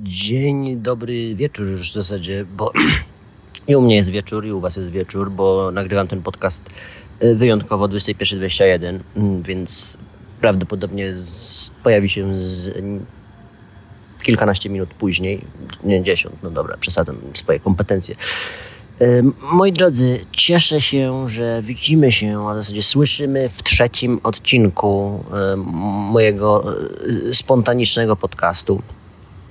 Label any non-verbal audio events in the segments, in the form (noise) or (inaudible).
Dzień dobry wieczór już w zasadzie, bo (clears throat) i u mnie jest wieczór, i u Was jest wieczór, bo nagrywam ten podcast y, wyjątkowo o 21.21, mm, więc prawdopodobnie z, pojawi się z kilkanaście minut później, nie dziesiąt, no dobra, przesadzam swoje kompetencje. Moi drodzy, cieszę się, że widzimy się, a w zasadzie słyszymy w trzecim odcinku mojego y, spontanicznego podcastu.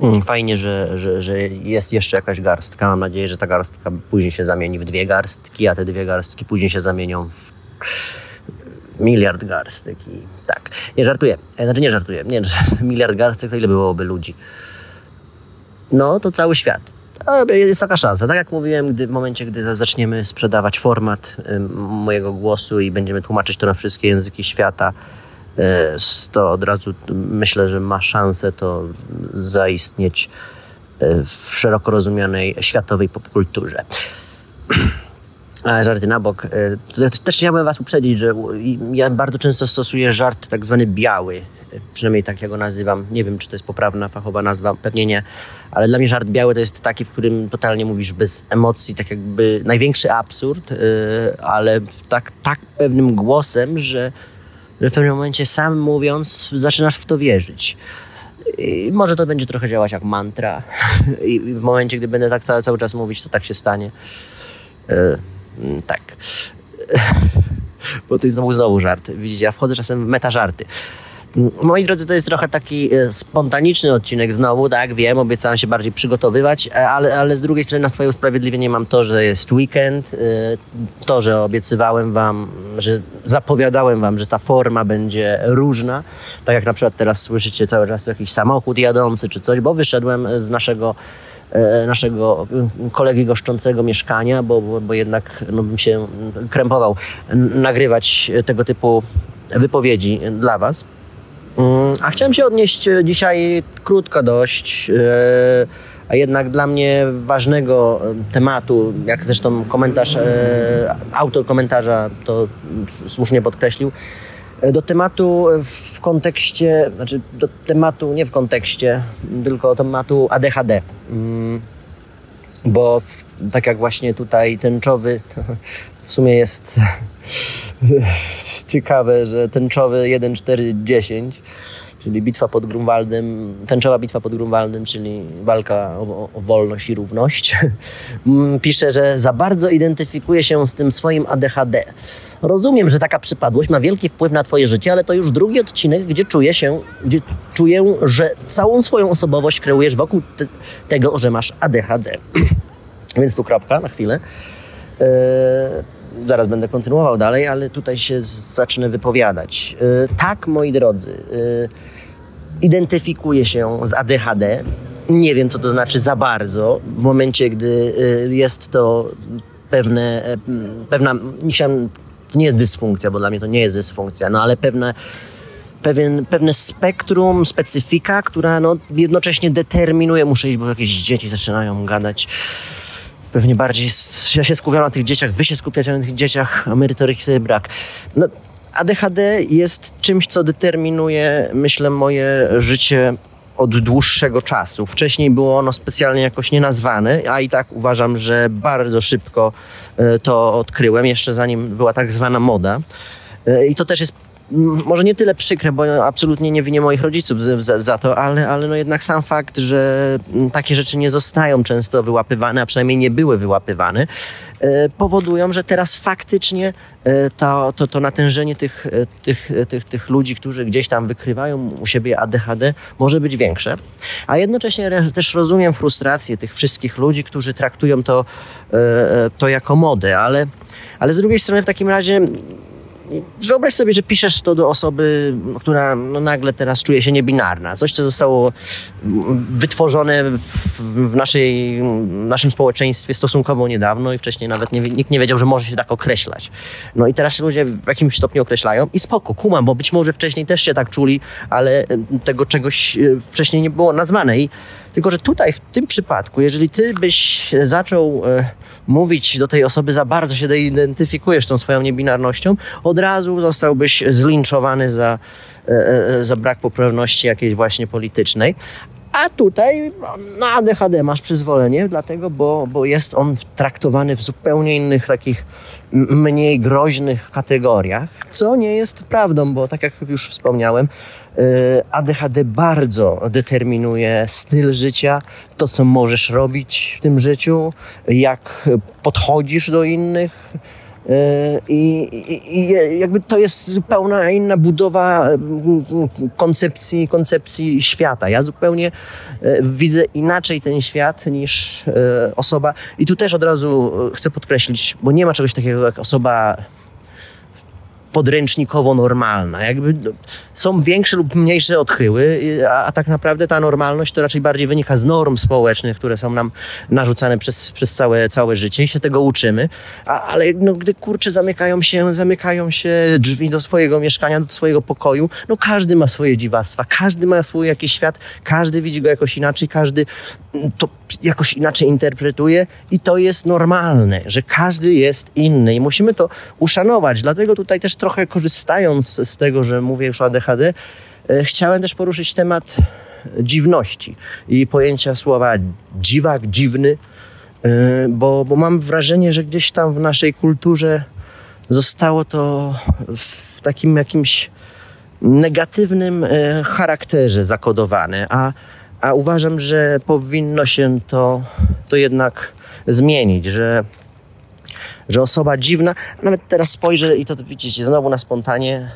Mm, Fajnie, że, że, że jest jeszcze jakaś garstka. Mam nadzieję, że ta garstka później się zamieni w dwie garstki, a te dwie garstki później się zamienią w miliard garstek. I tak, nie żartuję. E, Znaczy nie żartuję. Nie, (laughs) miliard garstek to ile byłoby ludzi? No, to cały świat. Jest taka szansa. Tak jak mówiłem, gdy, w momencie, gdy za- zaczniemy sprzedawać format mojego głosu i będziemy tłumaczyć to na wszystkie języki świata, to od razu myślę, że ma szansę to zaistnieć y, w szeroko rozumianej światowej popkulturze. (clears throat) Ale żarty na bok. to Też chciałbym Was uprzedzić, że ja bardzo często stosuję żart tak zwany biały. Przynajmniej tak ja go nazywam. Nie wiem, czy to jest poprawna fachowa nazwa, pewnie nie. Ale dla mnie żart biały to jest taki, w którym totalnie mówisz bez emocji, tak jakby największy absurd, ale tak, tak pewnym głosem, że w pewnym momencie sam mówiąc zaczynasz w to wierzyć. I może to będzie trochę działać jak mantra. (laughs) I w momencie, gdy będę tak cały, cały czas mówić, to tak się stanie. E, mm, tak. (laughs) Bo to jest znowu, znowu żart. Widzicie, ja wchodzę czasem w meta żarty. Moi drodzy, to jest trochę taki e, spontaniczny odcinek znowu, tak, wiem, obiecałem się bardziej przygotowywać, e, ale, ale z drugiej strony na swoje usprawiedliwienie mam to, że jest weekend, e, to, że obiecywałem wam, że zapowiadałem wam, że ta forma będzie różna, tak jak na przykład teraz słyszycie cały czas jakiś samochód jadący czy coś, bo wyszedłem z naszego naszego kolegi goszczącego mieszkania, bo, bo, bo jednak no, bym się krępował nagrywać tego typu wypowiedzi dla Was. A chciałem się odnieść e, dzisiaj krótko dość, e, a jednak dla mnie ważnego e, tematu, jak zresztą komentarz, autor komentarza to słusznie podkreślił, do tematu w kontekście, znaczy do tematu nie w kontekście, tylko tematu ADHD. Mm, Bo w, tak jak właśnie tutaj tęczowy, w sumie jest (laughs) ciekawe, że tęczowy 1-4-10, czyli bitwa pod Grunwaldem, tęczowa bitwa pod Grunwaldem, czyli walka o, o wolność i równość, mm, pisze, że za bardzo identyfikuje się z tym swoim ADHD. Rozumiem, że taka przypadłość ma wielki wpływ na twoje życie, ale to już drugi odcinek, gdzie czuję się, gdzie czuję, że całą swoją osobowość kreujesz wokół te, tego, że masz ADHD. (clears throat) Więc tu kropka na chwilę. Eee, zaraz będę kontynuował dalej, ale tutaj się zacznę wypowiadać. Eee, tak, moi drodzy, eee, identyfikuję się z ADHD. Nie wiem, co to znaczy za bardzo, w momencie, gdy jest to pewne, pewna, nie chciałem, to nie jest dysfunkcja, bo dla mnie to nie jest dysfunkcja, no ale pewne, pewien, pewne spektrum, specyfika, która no, jednocześnie determinuje, muszę iść, bo jakieś dzieci zaczynają gadać. Pewnie bardziej ja się skupiam na tych dzieciach, wy się skupiacie na tych dzieciach, a merytoryki sobie brak. No, ADHD jest czymś, co determinuje, myślę, moje życie od dłuższego czasu. Wcześniej było ono specjalnie jakoś nie nazwane, a i tak uważam, że bardzo szybko e, to odkryłem, jeszcze zanim była tak zwana moda. E, I to też jest może nie tyle przykre, bo absolutnie nie winię moich rodziców za, za, to, ale, ale no jednak sam fakt, że takie rzeczy nie zostają często wyłapywane, a przynajmniej nie były wyłapywane, e, powodują, że teraz faktycznie e, to, to, to natężenie tych, e, tych, tych, tych ludzi, którzy gdzieś tam wykrywają u siebie ADHD, może być większe. A jednocześnie też rozumiem frustrację tych wszystkich ludzi, którzy traktują to, to jako modę, ale, ale z drugiej strony w takim razie Wyobraź sobie, że piszesz to do osoby, która no, nagle teraz czuje się niebinarna. Coś, co zostało mm, wytworzone w, w naszej, naszym społeczeństwie stosunkowo niedawno i wcześniej nawet nie, nikt nie wiedział, że może się tak określać. No i teraz się ludzie w jakimś stopniu określają i spoko, kumam, bo być może wcześniej też się tak czuli, ale tego czegoś e, wcześniej nie było nazwane. I tylko, że tutaj w tym przypadku, jeżeli ty byś zaczął e, mówić do tej osoby za bardzo się identyfikujesz tą swoją niebinarnością, od razu zostałbyś zlinczowany za, e, e, za brak poprawności jakiejś właśnie politycznej. A tutaj na ADHD masz przyzwolenie, dlatego, bo, bo jest on traktowany w zupełnie innych, takich mniej groźnych kategoriach, co nie jest prawdą, bo tak jak już wspomniałem, ADHD bardzo determinuje styl życia, to co możesz robić w tym życiu, jak podchodzisz do innych. Y, I, i, I jakby to jest zupełna inna budowa mm, koncepcji, koncepcji świata. Ja zupełnie e, widzę inaczej ten świat niż e, osoba. I tu też od razu e, chcę podkreślić, bo nie ma czegoś takiego jak osoba podręcznikowo normalna. Jakby no, są większe lub mniejsze odchyły, i- a, a tak naprawdę ta normalność to raczej bardziej wynika z norm społecznych, które są nam narzucane przez, przez całe, całe życie i się tego uczymy. A, ale no, gdy kurcze zamykają się, zamykają się drzwi do swojego mieszkania, do swojego pokoju, no każdy ma swoje dziwactwa, każdy ma swój jakiś świat, każdy widzi go jakoś inaczej, każdy mm, to jakoś inaczej interpretuje i to jest normalne, że każdy jest inny i musimy to uszanować. Dlatego tutaj też trochę korzystając z tego, że mówię już o ADHD, e, chciałem też poruszyć temat dziwności i pojęcia słowa dziwak, dziwny, e, bo, bo mam wrażenie, że gdzieś tam w naszej kulturze zostało to w takim jakimś negatywnym e, charakterze zakodowane, a, a uważam, że powinno się to, to jednak zmienić, że, że osoba dziwna, nawet teraz spojrzę i to widzicie znowu na spontanie,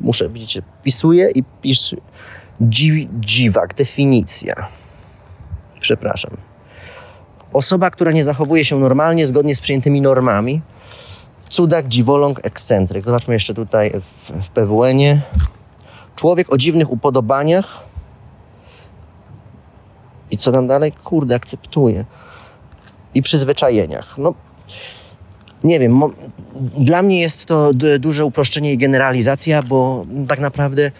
muszę, widzicie, pisuję i piszę Dzi, dziwak, definicja. Przepraszam. Osoba, która nie zachowuje się normalnie, zgodnie z przyjętymi normami. Cudak, dziwoląg, ekscentryk. Zobaczmy jeszcze tutaj w, w PWN-ie. Człowiek o dziwnych upodobaniach. I co tam dalej? Kurde, akceptuje. I przyzwyczajeniach. No, nie wiem. Dla mnie jest to duże uproszczenie i generalizacja, bo tak naprawdę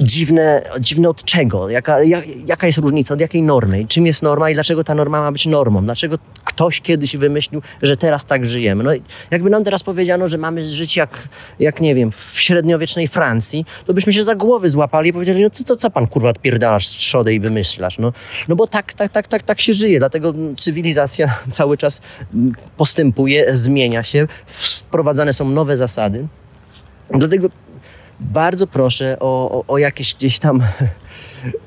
dziwne, dziwne od czego? Jaka, jak, jaka jest różnica? Od jakiej normy? Czym jest norma i dlaczego ta norma ma być normą? Dlaczego ktoś kiedyś wymyślił, że teraz tak żyjemy? No, i jakby nam teraz powiedziano, że mamy żyć jak, jak nie wiem, w średniowiecznej Francji, to byśmy się za głowy złapali i powiedzieli, no co, co, co pan kurwa odpierdalasz z trzodę i wymyślasz? No, no bo tak, tak, tak, tak, tak się żyje, dlatego cywilizacja (laughs) cały czas postępuje, zmienia się, wprowadzane są nowe zasady. Dlatego bardzo proszę o, o, o jakieś gdzieś tam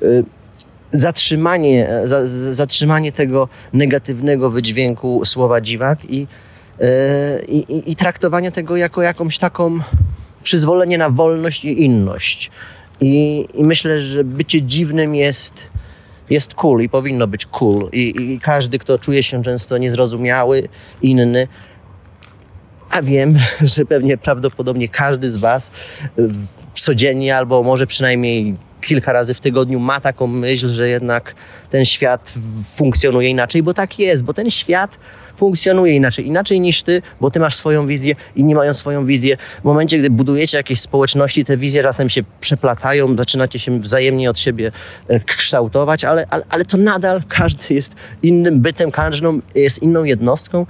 y, (laughs) zatrzymanie, za, z- zatrzymanie tego negatywnego wydźwięku słowa dziwak i, y, i, i- i traktowanie tego jako jakąś taką przyzwolenie na wolność i inność. I, i myślę, że bycie dziwnym jest, jest cool i powinno być cool. I, I każdy, kto czuje się często niezrozumiały, inny, a wiem, (laughs) że pewnie prawdopodobnie każdy z Was w- codziennie albo może przynajmniej kilka razy w tygodniu ma taką myśl, że jednak ten świat funkcjonuje inaczej, bo tak jest, bo ten świat funkcjonuje inaczej, inaczej niż ty, bo ty masz swoją wizję, inni mają swoją wizję. W momencie, gdy budujecie jakieś społeczności, te wizje czasem się przeplatają, zaczynacie się wzajemnie od siebie e, kształtować, ale, ale, ale to nadal każdy jest innym bytem, każdą jest inną jednostką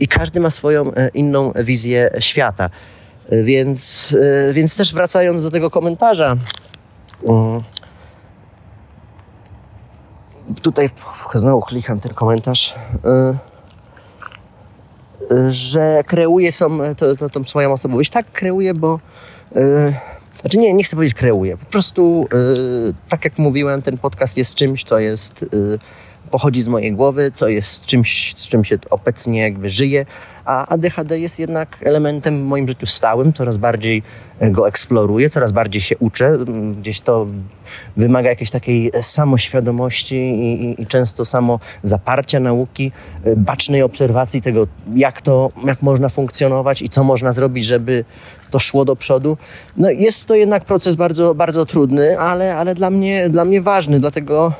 i każdy ma swoją e, inną wizję świata. E, Więc, e, więc też wracając do tego komentarza, mm, tutaj znowu klikam ten komentarz, że kreuje są, to, to, tą swoją osobowość. Tak kreuje, bo znaczy nie, nie chcę powiedzieć kreuje. Po prostu, tak jak mówiłem, ten podcast jest czymś, co jest pochodzi z mojej głowy, co jest czymś, z czym się obecnie jakby żyję, a ADHD jest jednak elementem w moim życiu stałym, coraz bardziej go eksploruję, coraz bardziej się uczę. Mm, Gdzieś to wymaga jakiejś takiej samoświadomości i, i, i często samo zaparcia nauki, y, bacznej obserwacji tego, jak to, jak można funkcjonować i co można zrobić, żeby to szło do przodu. No jest to jednak proces bardzo, bardzo trudny, ale, ale dla mnie, dla mnie ważny, dlatego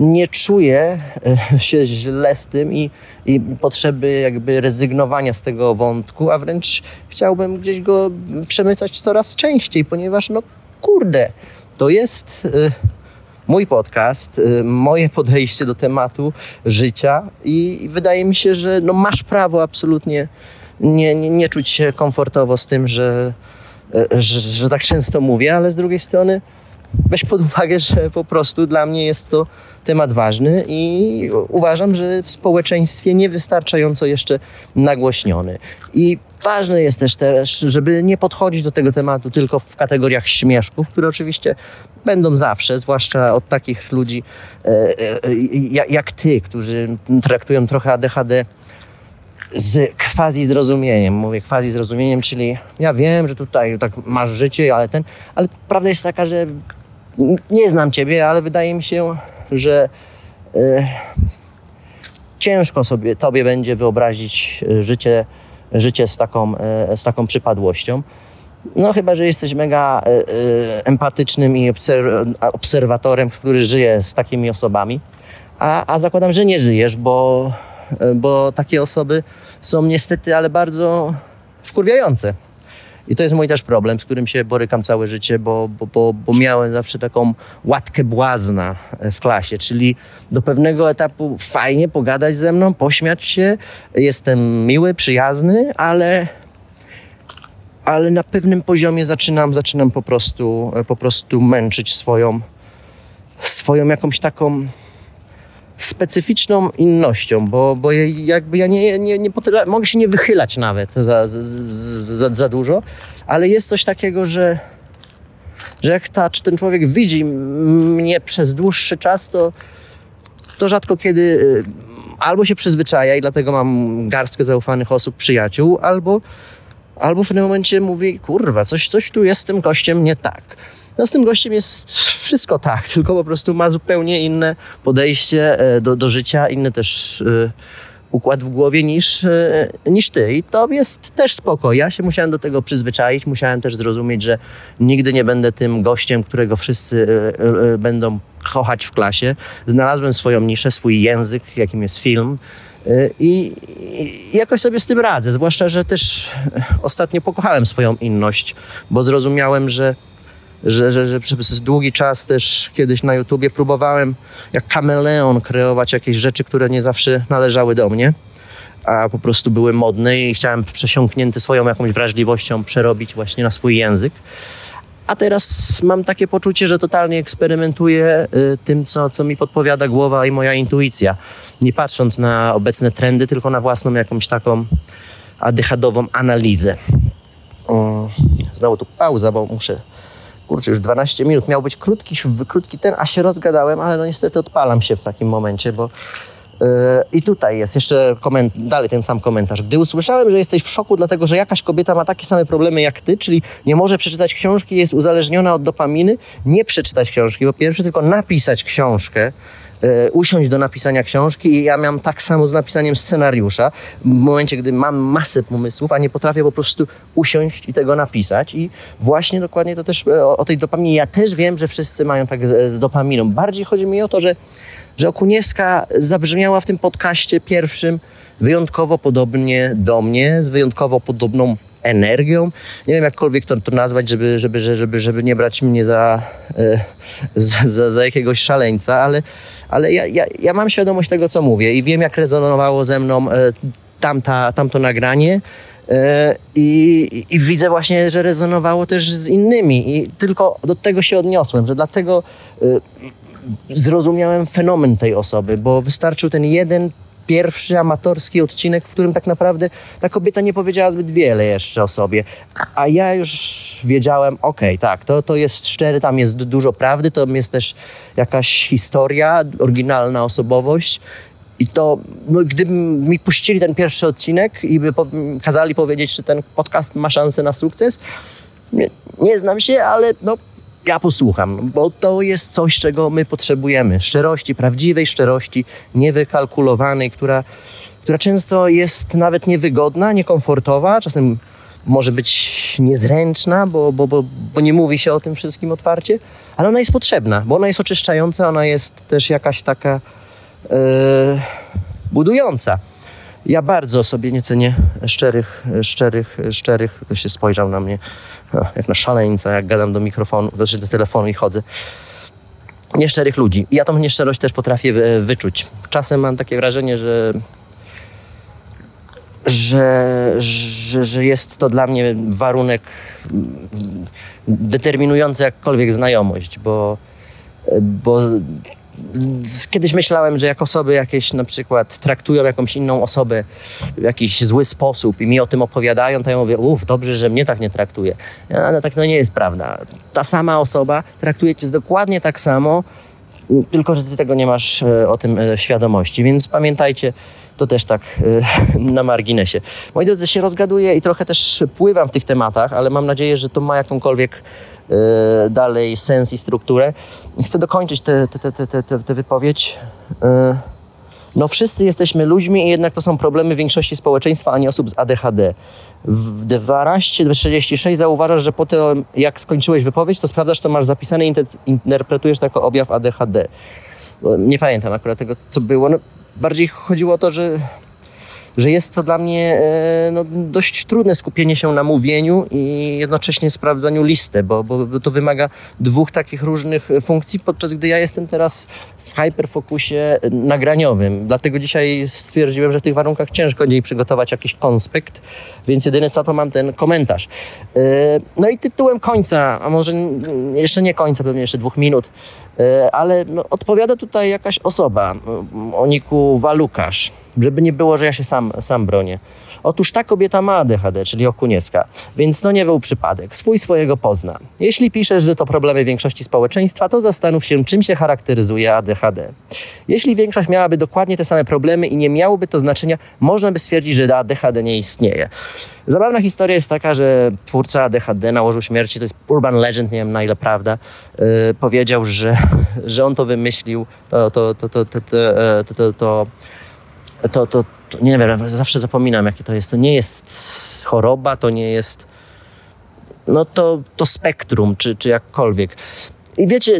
nie czuję e, się źle z tym i, i potrzeby jakby rezygnowania z tego wątku, a wręcz chciałbym gdzieś go przemycać coraz częściej, ponieważ no kurde, to jest e, mój podcast, e, moje podejście do tematu życia i, wydaje mi się, że no masz prawo absolutnie nie, nie, nie czuć się komfortowo z tym, że, że, że tak często mówię, ale z drugiej strony weź pod uwagę, że po prostu dla mnie jest to temat ważny i uważam, że w społeczeństwie niewystarczająco jeszcze nagłośniony. I ważne jest też, też, żeby nie podchodzić do tego tematu tylko w kategoriach śmieszków, które oczywiście będą zawsze, zwłaszcza od takich ludzi e, e, jak ty, którzy traktują trochę ADHD z quasi zrozumieniem. Mówię quasi zrozumieniem, czyli ja wiem, że tutaj tak masz życie, ale ten, ale prawda jest taka, że nie znam ciebie, ale wydaje mi się, że e, ciężko sobie tobie będzie wyobrazić e, życie, życie z, taką, e, z taką przypadłością. No chyba, że jesteś mega empatycznym i obserw obserwatorem, który żyje z takimi osobami. A, a zakładam, że nie żyjesz, bo, bo takie osoby są niestety, ale bardzo wkurwiające. I to jest mój też problem, z którym się borykam całe życie, bo, bo, bo, bo miałem zawsze taką łatkę błazna w klasie, czyli do pewnego etapu fajnie pogadać ze mną, pośmiać się, jestem miły, przyjazny, ale, ale na pewnym poziomie zaczynam, zaczynam po prostu, po prostu męczyć swoją, swoją jakąś taką specyficzną innością, bo, bo jakby ja nie, nie, nie potrafię, mogę się nie wychylać nawet za, za, za, za dużo, ale jest coś takiego, że, że jak ta, czy ten człowiek widzi mnie przez dłuższy czas, to, to rzadko kiedy y, albo się przyzwyczaja i dlatego mam garstkę zaufanych osób, przyjaciół, albo, albo w pewnym momencie mówi, kurwa, coś, coś tu jest z tym gościem nie tak. No z tym gościem jest wszystko tak, (laughs) tylko po prostu ma zupełnie inne podejście e, do, do życia, inny też y, układ w głowie niż, y, niż ty. I to jest też spoko. Ja się musiałem do tego przyzwyczaić, musiałem też zrozumieć, że nigdy nie będę tym gościem, którego wszyscy będą kochać w klasie. Znalazłem swoją niszę, swój język, jakim jest film. I, I, jakoś sobie z tym radzę, zwłaszcza, że też ostatnio pokochałem swoją inność, bo zrozumiałem, że że, że, że przez długi czas też kiedyś na YouTubie próbowałem jak kameleon kreować jakieś rzeczy, które nie zawsze należały do mnie, a po prostu były modne i chciałem przesiąknięty swoją jakąś wrażliwością przerobić właśnie na swój język. A teraz mam takie poczucie, że totalnie eksperymentuję y, tym, co, co mi podpowiada głowa i moja intuicja. Nie patrząc na obecne trendy, tylko na własną jakąś taką adychadową analizę. Znowu tu pauza, bo muszę kurczę, już 12 minut, miał być krótki, krótki ten, a się rozgadałem, ale no niestety odpalam się w takim momencie, bo yy, i tutaj jest jeszcze koment- dalej ten sam komentarz. Gdy usłyszałem, że jesteś w szoku, dlatego że jakaś kobieta ma takie same problemy jak ty, czyli nie może przeczytać książki, jest uzależniona od dopaminy, nie przeczytać książki po pierwsze, tylko napisać książkę, usiąść do napisania książki i ja miałem tak samo z napisaniem scenariusza. W momencie, gdy mam masę pomysłów, a nie potrafię po prostu usiąść i tego napisać. I właśnie dokładnie to też e, o, o tej dopaminie. Ja też wiem, że wszyscy mają tak z, z dopaminą. Bardziej chodzi mi o to, że, że Okunieska zabrzmiała w tym podcaście pierwszym wyjątkowo podobnie do mnie, z wyjątkowo podobną energią. Nie wiem, jakkolwiek to, to nazwać, żeby, żeby, żeby, żeby nie brać mnie za, e, za, za jakiegoś szaleńca, ale, ale ja, ja, ja mam świadomość tego, co mówię i wiem, jak rezonowało ze mną e, tamta, tamto nagranie. E, I, I, widzę właśnie, że rezonowało też z innymi, i tylko do tego się odniosłem, że dlatego zrozumiałem fenomen tej osoby, bo wystarczył ten jeden pierwszy amatorski odcinek, w którym tak naprawdę ta kobieta nie powiedziała zbyt wiele jeszcze o sobie. A ja już wiedziałem, okej, okay, tak, to, to jest szczery, tam jest dużo prawdy, to jest też jakaś historia, oryginalna osobowość. I to, no, gdyby mi puścili ten pierwszy odcinek i by po, kazali powiedzieć, czy ten podcast ma szansę na sukces, nie, nie znam się, ale no, ja posłucham, bo to jest coś, czego my potrzebujemy. Szczerości, prawdziwej szczerości, niewykalkulowanej, która, która często jest nawet niewygodna, niekomfortowa, czasem może być niezręczna, bo, bo, bo, bo nie mówi się o tym wszystkim otwarcie, ale ona jest potrzebna, bo ona jest oczyszczająca, ona jest też jakaś taka yy, budująca. Ja bardzo sobie nie cenię szczerych, szczerych, szczerych, ktoś się spojrzał na mnie jak na szaleńca, jak gadam do mikrofonu, znaczy do telefonu i chodzę. Nieszczerych ludzi. Ja tą nieszczerość też potrafię wyczuć. Czasem mam takie wrażenie, że że, że, że jest to dla mnie warunek mm, determinujący jakkolwiek znajomość, bo, bo kiedyś myślałem, że jak osoby jakieś na przykład traktują jakąś inną osobę w jakiś zły sposób i mi o tym opowiadają, to ja mówię, uff, dobrze, że mnie tak nie traktuje. Ale tak no nie jest prawda. Ta sama osoba traktuje cię dokładnie tak samo, tylko że ty tego nie masz e, o tym e, świadomości. Więc pamiętajcie, to też tak e, na marginesie. Moi drodzy, się rozgaduję i trochę też pływam w tych tematach, ale mam nadzieję, że to ma jakąkolwiek dalej sens i strukturę. Chcę dokończyć tę te, te, te, te, te, wypowiedź. E, No wszyscy jesteśmy ludźmi i jednak to są problemy większości społeczeństwa, a nie osób z ADHD. W 12.36 zauważasz, że po tym jak skończyłeś wypowiedź, to sprawdzasz co masz zapisane i inter- interpretujesz to jako objaw ADHD. No, Nie pamiętam akurat tego, co było. No, bardziej chodziło o to, że, że jest to dla mnie e, no, dość trudne skupienie się na mówieniu i jednocześnie sprawdzaniu listy, bo, bo, bo to wymaga dwóch takich różnych funkcji, podczas gdy ja jestem teraz w hyperfokusie nagraniowym. Dlatego dzisiaj stwierdziłem, że w tych warunkach ciężko dzień przygotować jakiś konspekt, więc jedyne co to mam ten komentarz. E, No i tytułem końca, a może jeszcze nie końca, pewnie jeszcze dwóch minut, e, ale no, odpowiada tutaj jakaś osoba o niku Walukasz, żeby nie było, że ja się sam, sam bronię. Otóż ta kobieta ma ADHD, czyli Okunieska, więc no nie był przypadek. Swój swojego pozna. Jeśli piszesz, że to problemy większości społeczeństwa, to zastanów się, czym się charakteryzuje ADHD. Jeśli większość miałaby dokładnie te same problemy i nie miałoby to znaczenia, można by stwierdzić, że ADHD nie istnieje. Zabawna historia jest taka, że twórca ADHD na łożu śmierci, to jest urban legend, nie wiem na ile prawda, yy, powiedział, że, że on to wymyślił, to, to, to, to, to, e, to, to, to to, to, to nie wiem, zawsze zapominam, jakie to jest. To nie jest choroba, to nie jest. No to, to spektrum, czy, czy jakkolwiek. I wiecie,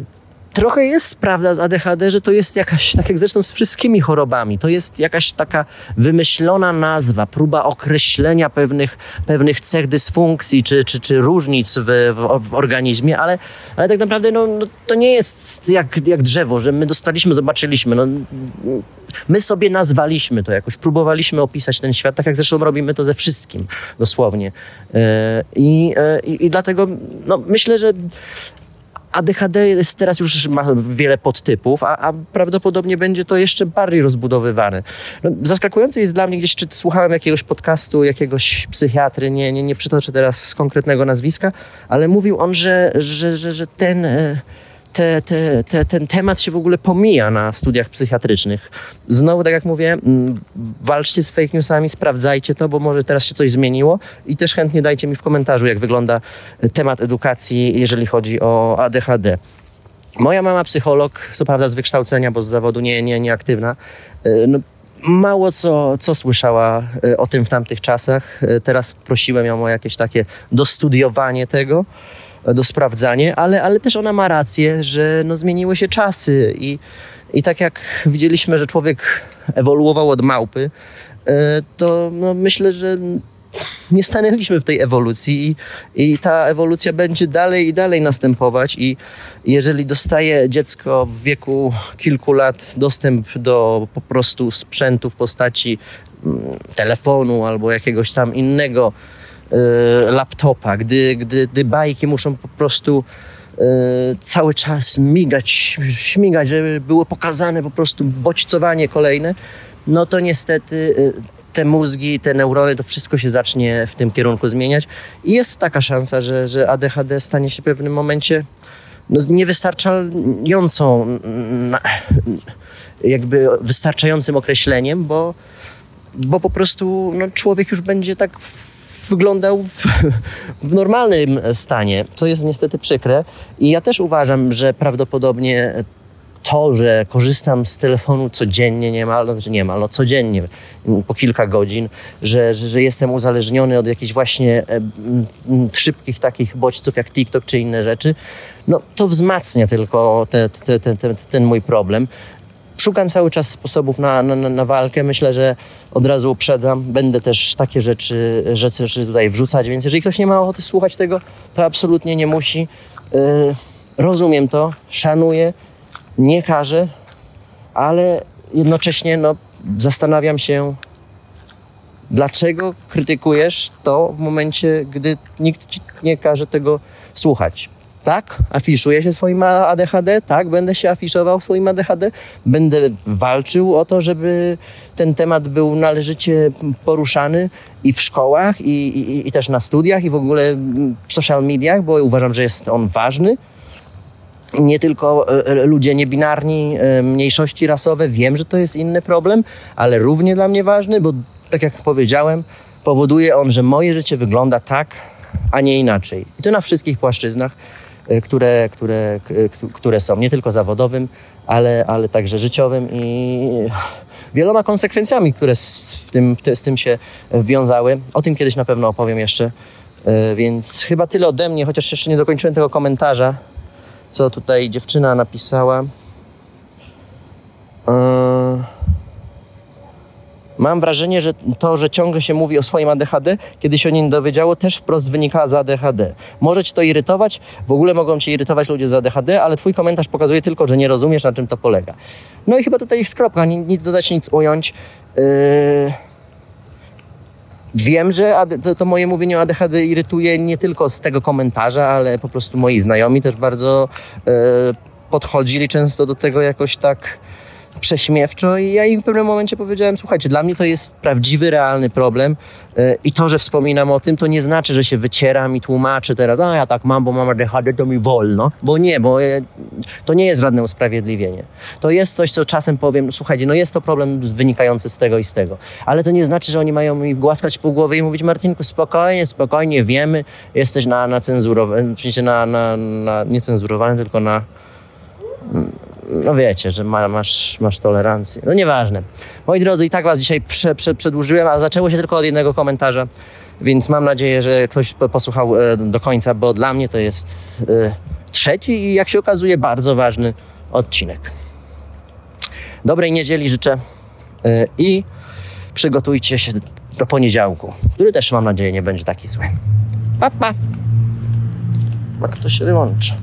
trochę jest prawda z ADHD, że to jest jakaś, tak jak zresztą z wszystkimi chorobami, to jest jakaś taka wymyślona nazwa, próba określenia pewnych, pewnych cech dysfunkcji czy, czy, czy różnic w, w, w organizmie, ale, ale tak naprawdę no, no, to nie jest jak, jak drzewo, że my dostaliśmy, zobaczyliśmy. No, my sobie nazwaliśmy to jakoś, próbowaliśmy opisać ten świat, tak jak zresztą robimy to ze wszystkim, dosłownie. E, I, e, i, i dlatego no, myślę, że ADHD jest teraz już ma wiele podtypów, a, a prawdopodobnie będzie to jeszcze bardziej rozbudowywane. No, zaskakujące jest dla mnie, gdzieś czy słuchałem jakiegoś podcastu, jakiegoś psychiatry, nie, nie, nie przytoczę teraz konkretnego nazwiska, ale mówił on, że, że, że, że ten... e, te, te, te, ten temat się w ogóle pomija na studiach psychiatrycznych. Znowu, tak jak mówię, walczcie z fake newsami, sprawdzajcie to, bo może teraz się coś zmieniło i też chętnie dajcie mi w komentarzu, jak wygląda temat edukacji, jeżeli chodzi o ADHD. Moja mama psycholog, co prawda z wykształcenia, bo z zawodu nie, nie, nieaktywna, y, no, mało co, co słyszała y, o tym w tamtych czasach. Teraz prosiłem ją o jakieś takie dostudiowanie tego, do sprawdzanie, ale, ale też ona ma rację, że no, zmieniły się czasy i, i tak jak widzieliśmy, że człowiek ewoluował od małpy, y, to no, myślę, że nie stanęliśmy w tej ewolucji i, i ta ewolucja będzie dalej i dalej następować i jeżeli dostaje dziecko w wieku kilku lat dostęp do po prostu sprzętu w postaci mm, telefonu albo jakiegoś tam innego e, laptopa, gdy, gdy, gdy bajki muszą po prostu e, cały czas migać, śmigać, żeby było pokazane po prostu bodźcowanie kolejne, no to niestety e, te mózgi, te neurony, to wszystko się zacznie w tym kierunku zmieniać. I jest taka szansa, że, że ADHD stanie się w pewnym momencie no, niewystarczającą, mm, jakby wystarczającym określeniem, bo, bo po prostu no, człowiek już będzie tak w- wyglądał w, w normalnym stanie. To jest niestety przykre. I ja też uważam, że prawdopodobnie to, że korzystam z telefonu codziennie niemal, no, znaczy niemal, no codziennie po kilka godzin, że, że, że jestem uzależniony od jakichś właśnie e, szybkich takich bodźców jak TikTok czy inne rzeczy, no to wzmacnia tylko te, te, te, ten mój problem. Szukam cały czas sposobów na, na, na- walkę. Myślę, że od razu uprzedzam. Będę też takie rzeczy, rzeczy tutaj wrzucać, więc jeżeli ktoś nie ma ochoty słuchać tego, to absolutnie nie musi. Yy, rozumiem to, szanuję, nie karzę, ale jednocześnie no, zastanawiam się, Dlaczego krytykujesz to w momencie, gdy nikt ci nie każe tego słuchać? Tak, afiszuję się swoim ADHD, tak, będę się afiszował swoim ADHD, będę walczył o to, żeby ten temat był należycie poruszany i w szkołach, i, i, i też na studiach, i w ogóle w social mediach, bo uważam, że jest on ważny nie tylko e, e, ludzie niebinarni, e, mniejszości rasowe. Wiem, że to jest inny problem, ale równie dla mnie ważny, bo tak jak powiedziałem, powoduje on, że moje życie wygląda tak, a nie inaczej. I to na wszystkich płaszczyznach, które, które, k- k- które są, nie tylko zawodowym, ale, ale także życiowym i wieloma konsekwencjami, które z, tym, z tym się wiązały. O tym kiedyś na pewno opowiem jeszcze. E, Więc chyba tyle ode mnie, chociaż jeszcze nie dokończyłem tego komentarza co tutaj dziewczyna napisała. Yy, Mam wrażenie, że to, że ciągle się mówi o swoim ADHD, kiedy się o nim dowiedziało, też wprost wynika z ADHD. Może cię to irytować, w ogóle mogą cię irytować ludzie z ADHD, ale twój komentarz pokazuje tylko, że nie rozumiesz, na czym to polega. No i chyba tutaj jest kropka, ni- nic dodać, nic ująć. Yy, Wiem, że to, moje mówienie o ADHD irytuje nie tylko z tego komentarza, ale po prostu moi znajomi też bardzo e, podchodzili często do tego jakoś tak prześmiewczo i ja im w pewnym momencie powiedziałem, słuchajcie, dla mnie to jest prawdziwy, realny problem e, i to, że wspominam o tym, to nie znaczy, że się wycieram i tłumaczę teraz, a ja tak mam, bo mam ADHD, to mi wolno, bo nie, bo e, to nie jest żadne usprawiedliwienie. To jest coś, co czasem powiem, słuchajcie, no jest to problem wynikający z tego i z tego, ale to nie znaczy, że oni mają mi głaskać po głowie i mówić, Martinku, spokojnie, spokojnie, wiemy, jesteś na, na cenzurowanym, na, na, na niecenzurowanym, tylko na no wiecie, że ma, masz, masz tolerancję. No nieważne. Moi drodzy, i tak was dzisiaj prze, prze, przedłużyłem, a zaczęło się tylko od jednego komentarza, więc mam nadzieję, że ktoś po- posłuchał e, do końca, bo dla mnie to jest e, trzeci i jak się okazuje bardzo ważny odcinek. Dobrej niedzieli życzę e, i przygotujcie się do poniedziałku, który też mam nadzieję nie będzie taki zły. Pa, pa. A kto się wyłączy?